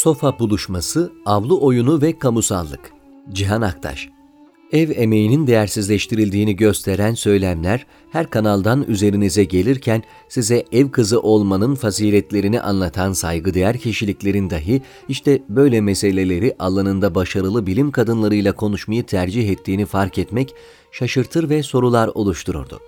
Sofa buluşması, avlu oyunu ve kamusallık. Cihan Aktaş Ev emeğinin değersizleştirildiğini gösteren söylemler her kanaldan üzerinize gelirken size ev kızı olmanın faziletlerini anlatan saygıdeğer kişiliklerin dahi işte böyle meseleleri alanında başarılı bilim kadınlarıyla konuşmayı tercih ettiğini fark etmek şaşırtır ve sorular oluştururdu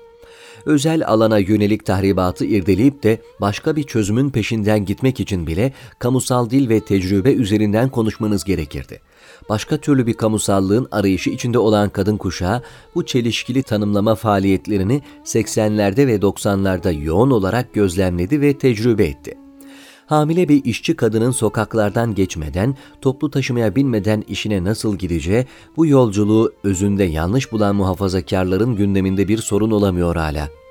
özel alana yönelik tahribatı irdeleyip de başka bir çözümün peşinden gitmek için bile kamusal dil ve tecrübe üzerinden konuşmanız gerekirdi. Başka türlü bir kamusallığın arayışı içinde olan kadın kuşağı bu çelişkili tanımlama faaliyetlerini 80'lerde ve 90'larda yoğun olarak gözlemledi ve tecrübe etti hamile bir işçi kadının sokaklardan geçmeden, toplu taşımaya binmeden işine nasıl gideceği, bu yolculuğu özünde yanlış bulan muhafazakarların gündeminde bir sorun olamıyor hala.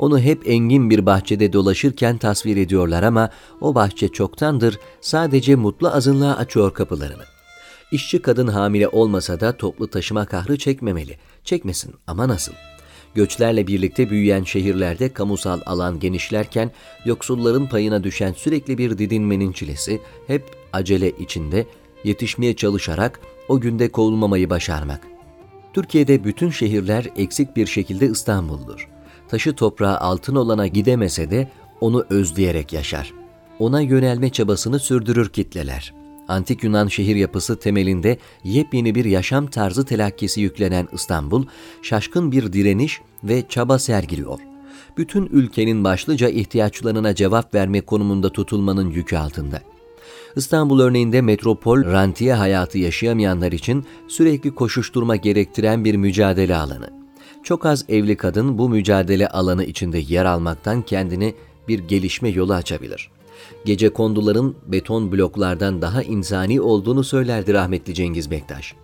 Onu hep engin bir bahçede dolaşırken tasvir ediyorlar ama o bahçe çoktandır sadece mutlu azınlığa açıyor kapılarını. İşçi kadın hamile olmasa da toplu taşıma kahrı çekmemeli. Çekmesin ama nasıl?'' Göçlerle birlikte büyüyen şehirlerde kamusal alan genişlerken yoksulların payına düşen sürekli bir didinmenin çilesi hep acele içinde yetişmeye çalışarak o günde kovulmamayı başarmak. Türkiye'de bütün şehirler eksik bir şekilde İstanbul'dur. Taşı toprağı altın olana gidemese de onu özleyerek yaşar. Ona yönelme çabasını sürdürür kitleler.'' antik Yunan şehir yapısı temelinde yepyeni bir yaşam tarzı telakkisi yüklenen İstanbul, şaşkın bir direniş ve çaba sergiliyor. Bütün ülkenin başlıca ihtiyaçlarına cevap verme konumunda tutulmanın yükü altında. İstanbul örneğinde metropol rantiye hayatı yaşayamayanlar için sürekli koşuşturma gerektiren bir mücadele alanı. Çok az evli kadın bu mücadele alanı içinde yer almaktan kendini bir gelişme yolu açabilir.'' gece konduların beton bloklardan daha insani olduğunu söylerdi rahmetli Cengiz Bektaş.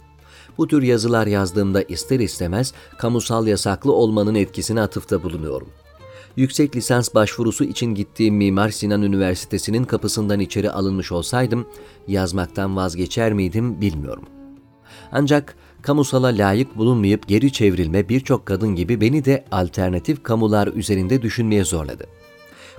Bu tür yazılar yazdığımda ister istemez kamusal yasaklı olmanın etkisine atıfta bulunuyorum. Yüksek lisans başvurusu için gittiğim Mimar Sinan Üniversitesi'nin kapısından içeri alınmış olsaydım yazmaktan vazgeçer miydim bilmiyorum. Ancak kamusala layık bulunmayıp geri çevrilme birçok kadın gibi beni de alternatif kamular üzerinde düşünmeye zorladı.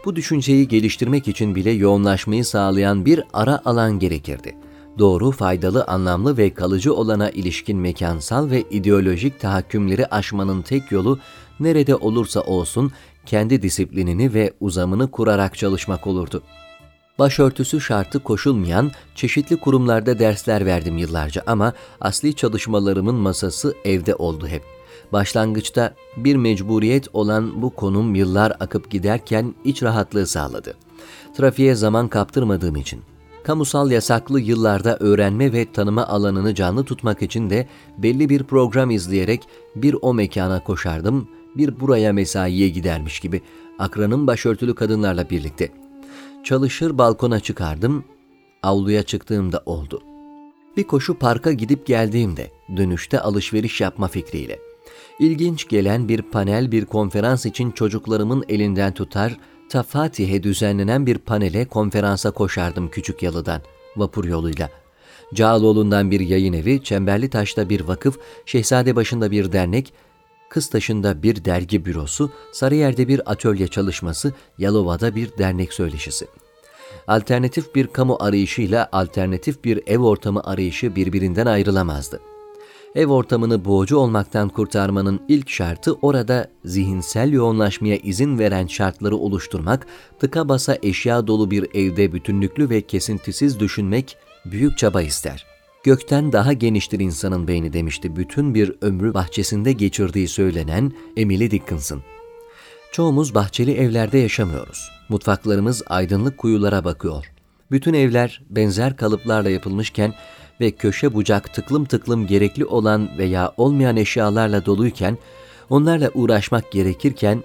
Bu düşünceyi geliştirmek için bile yoğunlaşmayı sağlayan bir ara alan gerekirdi. Doğru, faydalı, anlamlı ve kalıcı olana ilişkin mekansal ve ideolojik tahakkümleri aşmanın tek yolu nerede olursa olsun kendi disiplinini ve uzamını kurarak çalışmak olurdu. Başörtüsü şartı koşulmayan çeşitli kurumlarda dersler verdim yıllarca ama asli çalışmalarımın masası evde oldu hep. Başlangıçta bir mecburiyet olan bu konum yıllar akıp giderken iç rahatlığı sağladı. Trafiğe zaman kaptırmadığım için. Kamusal yasaklı yıllarda öğrenme ve tanıma alanını canlı tutmak için de belli bir program izleyerek bir o mekana koşardım, bir buraya mesaiye gidermiş gibi akranım başörtülü kadınlarla birlikte. Çalışır balkona çıkardım, avluya çıktığımda oldu. Bir koşu parka gidip geldiğimde, dönüşte alışveriş yapma fikriyle. İlginç gelen bir panel bir konferans için çocuklarımın elinden tutar, ta Fatih'e düzenlenen bir panele konferansa koşardım Küçük Yalı'dan, vapur yoluyla. Cağaloğlu'ndan bir yayın evi, Çemberli Taş'ta bir vakıf, Şehzade başında bir dernek, Kıstaş'ında bir dergi bürosu, Sarıyer'de bir atölye çalışması, Yalova'da bir dernek söyleşisi. Alternatif bir kamu arayışıyla alternatif bir ev ortamı arayışı birbirinden ayrılamazdı ev ortamını boğucu olmaktan kurtarmanın ilk şartı orada zihinsel yoğunlaşmaya izin veren şartları oluşturmak, tıka basa eşya dolu bir evde bütünlüklü ve kesintisiz düşünmek büyük çaba ister. Gökten daha geniştir insanın beyni demişti bütün bir ömrü bahçesinde geçirdiği söylenen Emily Dickinson. Çoğumuz bahçeli evlerde yaşamıyoruz. Mutfaklarımız aydınlık kuyulara bakıyor. Bütün evler benzer kalıplarla yapılmışken ve köşe bucak tıklım tıklım gerekli olan veya olmayan eşyalarla doluyken, onlarla uğraşmak gerekirken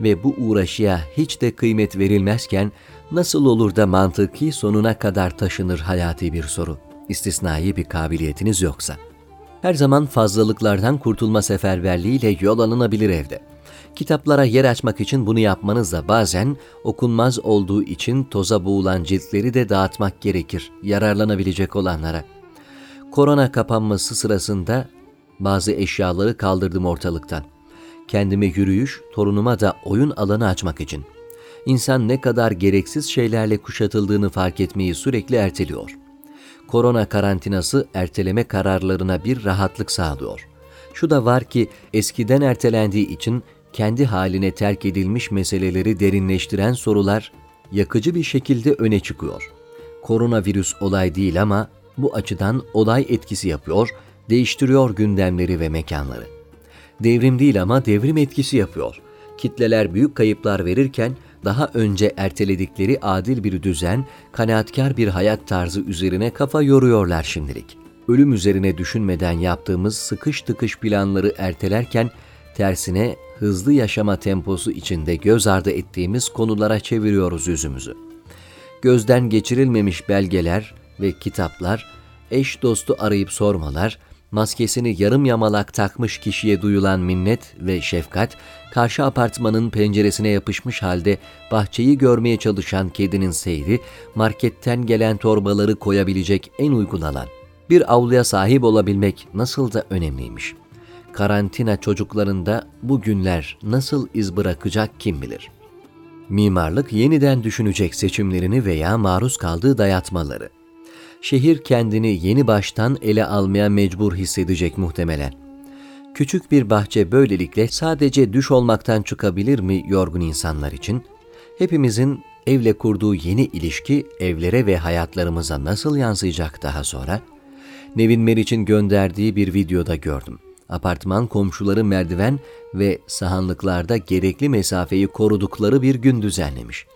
ve bu uğraşıya hiç de kıymet verilmezken nasıl olur da mantıki sonuna kadar taşınır hayati bir soru, istisnai bir kabiliyetiniz yoksa. Her zaman fazlalıklardan kurtulma seferberliğiyle yol alınabilir evde. Kitaplara yer açmak için bunu yapmanız da bazen okunmaz olduğu için toza boğulan ciltleri de dağıtmak gerekir yararlanabilecek olanlara. Korona kapanması sırasında bazı eşyaları kaldırdım ortalıktan. Kendime yürüyüş, torunuma da oyun alanı açmak için. İnsan ne kadar gereksiz şeylerle kuşatıldığını fark etmeyi sürekli erteliyor. Korona karantinası erteleme kararlarına bir rahatlık sağlıyor. Şu da var ki eskiden ertelendiği için kendi haline terk edilmiş meseleleri derinleştiren sorular yakıcı bir şekilde öne çıkıyor. Koronavirüs olay değil ama bu açıdan olay etkisi yapıyor, değiştiriyor gündemleri ve mekanları. Devrim değil ama devrim etkisi yapıyor. Kitleler büyük kayıplar verirken daha önce erteledikleri adil bir düzen, kanaatkar bir hayat tarzı üzerine kafa yoruyorlar şimdilik. Ölüm üzerine düşünmeden yaptığımız sıkış tıkış planları ertelerken tersine hızlı yaşama temposu içinde göz ardı ettiğimiz konulara çeviriyoruz yüzümüzü. Gözden geçirilmemiş belgeler ve kitaplar, eş dostu arayıp sormalar, maskesini yarım yamalak takmış kişiye duyulan minnet ve şefkat, karşı apartmanın penceresine yapışmış halde bahçeyi görmeye çalışan kedinin seyri, marketten gelen torbaları koyabilecek en uygun alan. Bir avluya sahip olabilmek nasıl da önemliymiş. Karantina çocuklarında bu günler nasıl iz bırakacak kim bilir. Mimarlık yeniden düşünecek seçimlerini veya maruz kaldığı dayatmaları şehir kendini yeni baştan ele almaya mecbur hissedecek muhtemelen. Küçük bir bahçe böylelikle sadece düş olmaktan çıkabilir mi yorgun insanlar için? Hepimizin evle kurduğu yeni ilişki evlere ve hayatlarımıza nasıl yansıyacak daha sonra? Nevin Meriç'in gönderdiği bir videoda gördüm. Apartman komşuları merdiven ve sahanlıklarda gerekli mesafeyi korudukları bir gün düzenlemiş.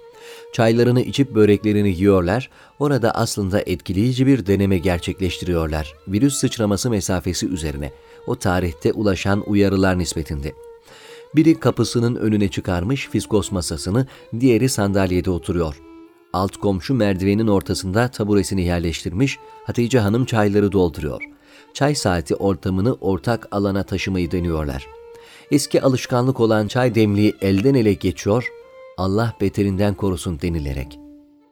Çaylarını içip böreklerini yiyorlar, orada aslında etkileyici bir deneme gerçekleştiriyorlar. Virüs sıçraması mesafesi üzerine, o tarihte ulaşan uyarılar nispetinde. Biri kapısının önüne çıkarmış fiskos masasını, diğeri sandalyede oturuyor. Alt komşu merdivenin ortasında taburesini yerleştirmiş, Hatice Hanım çayları dolduruyor. Çay saati ortamını ortak alana taşımayı deniyorlar. Eski alışkanlık olan çay demliği elden ele geçiyor, Allah beterinden korusun denilerek.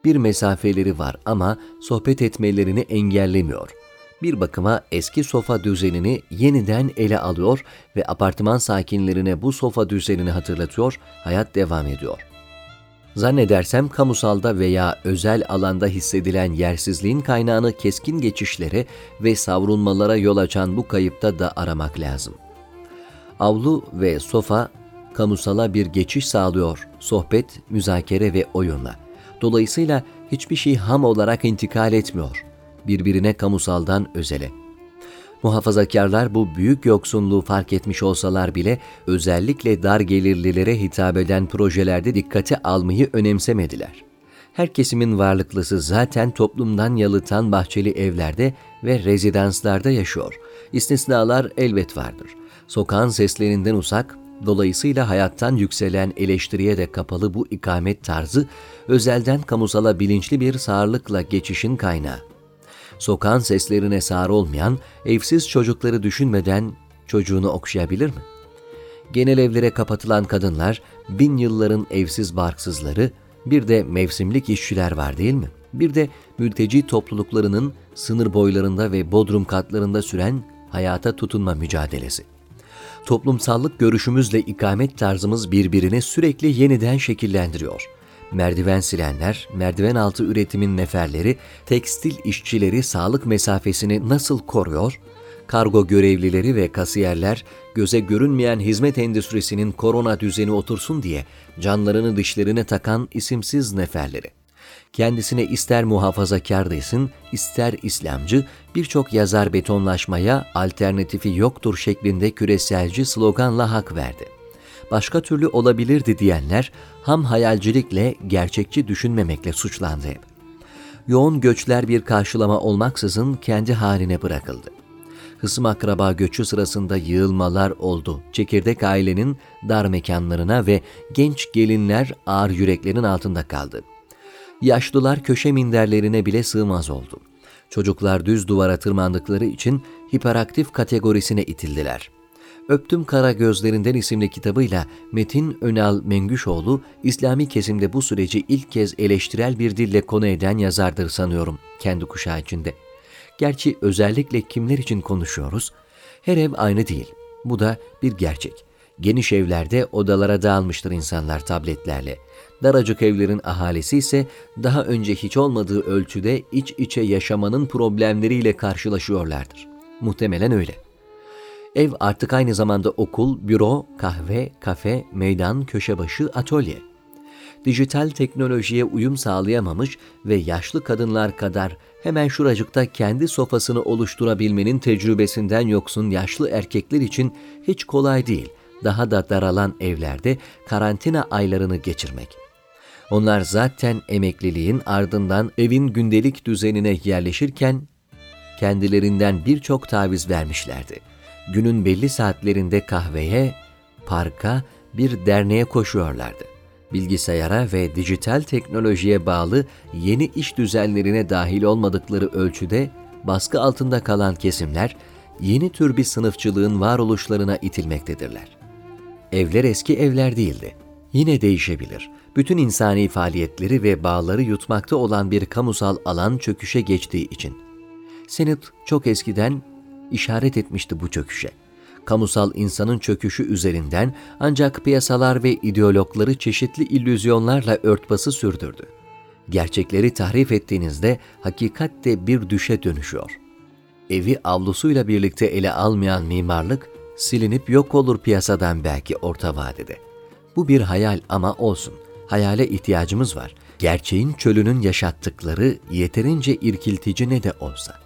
Bir mesafeleri var ama sohbet etmelerini engellemiyor. Bir bakıma eski sofa düzenini yeniden ele alıyor ve apartman sakinlerine bu sofa düzenini hatırlatıyor, hayat devam ediyor. Zannedersem kamusalda veya özel alanda hissedilen yersizliğin kaynağını keskin geçişlere ve savrulmalara yol açan bu kayıpta da aramak lazım. Avlu ve sofa kamusala bir geçiş sağlıyor, sohbet, müzakere ve oyunla. Dolayısıyla hiçbir şey ham olarak intikal etmiyor, birbirine kamusaldan özele. Muhafazakarlar bu büyük yoksunluğu fark etmiş olsalar bile özellikle dar gelirlilere hitap eden projelerde dikkate almayı önemsemediler. Her kesimin varlıklısı zaten toplumdan yalıtan bahçeli evlerde ve rezidanslarda yaşıyor. İstisnalar elbet vardır. Sokağın seslerinden uzak, Dolayısıyla hayattan yükselen eleştiriye de kapalı bu ikamet tarzı, özelden kamusala bilinçli bir sağırlıkla geçişin kaynağı. Sokağın seslerine sağır olmayan, evsiz çocukları düşünmeden çocuğunu okşayabilir mi? Genel evlere kapatılan kadınlar, bin yılların evsiz barksızları, bir de mevsimlik işçiler var değil mi? Bir de mülteci topluluklarının sınır boylarında ve bodrum katlarında süren hayata tutunma mücadelesi toplumsallık görüşümüzle ikamet tarzımız birbirini sürekli yeniden şekillendiriyor. Merdiven silenler, merdiven altı üretimin neferleri, tekstil işçileri sağlık mesafesini nasıl koruyor? Kargo görevlileri ve kasiyerler göze görünmeyen hizmet endüstrisinin korona düzeni otursun diye canlarını dişlerine takan isimsiz neferleri kendisine ister muhafazakar desin, ister İslamcı, birçok yazar betonlaşmaya alternatifi yoktur şeklinde küreselci sloganla hak verdi. Başka türlü olabilirdi diyenler ham hayalcilikle, gerçekçi düşünmemekle suçlandı. Yoğun göçler bir karşılama olmaksızın kendi haline bırakıldı. Hısım akraba göçü sırasında yığılmalar oldu. Çekirdek ailenin dar mekanlarına ve genç gelinler ağır yüreklerin altında kaldı. Yaşlılar köşe minderlerine bile sığmaz oldu. Çocuklar düz duvara tırmandıkları için hiperaktif kategorisine itildiler. Öptüm Kara Gözlerinden isimli kitabıyla Metin Önal Mengüşoğlu, İslami kesimde bu süreci ilk kez eleştirel bir dille konu eden yazardır sanıyorum kendi kuşağı içinde. Gerçi özellikle kimler için konuşuyoruz? Her ev aynı değil. Bu da bir gerçek. Geniş evlerde odalara dağılmıştır insanlar tabletlerle. Daracık evlerin ahalisi ise daha önce hiç olmadığı ölçüde iç içe yaşamanın problemleriyle karşılaşıyorlardır. Muhtemelen öyle. Ev artık aynı zamanda okul, büro, kahve, kafe, meydan, köşebaşı, atölye. Dijital teknolojiye uyum sağlayamamış ve yaşlı kadınlar kadar hemen şuracıkta kendi sofasını oluşturabilmenin tecrübesinden yoksun yaşlı erkekler için hiç kolay değil. Daha da daralan evlerde karantina aylarını geçirmek. Onlar zaten emekliliğin ardından evin gündelik düzenine yerleşirken kendilerinden birçok taviz vermişlerdi. Günün belli saatlerinde kahveye, parka, bir derneğe koşuyorlardı. Bilgisayara ve dijital teknolojiye bağlı yeni iş düzenlerine dahil olmadıkları ölçüde baskı altında kalan kesimler yeni tür bir sınıfçılığın varoluşlarına itilmektedirler. Evler eski evler değildi. Yine değişebilir. Bütün insani faaliyetleri ve bağları yutmakta olan bir kamusal alan çöküşe geçtiği için. Senat çok eskiden işaret etmişti bu çöküşe. Kamusal insanın çöküşü üzerinden ancak piyasalar ve ideologları çeşitli illüzyonlarla örtbası sürdürdü. Gerçekleri tahrif ettiğinizde hakikat de bir düşe dönüşüyor. Evi avlusuyla birlikte ele almayan mimarlık silinip yok olur piyasadan belki orta vadede. Bu bir hayal ama olsun. Hayale ihtiyacımız var. Gerçeğin çölünün yaşattıkları yeterince irkiltici ne de olsa.''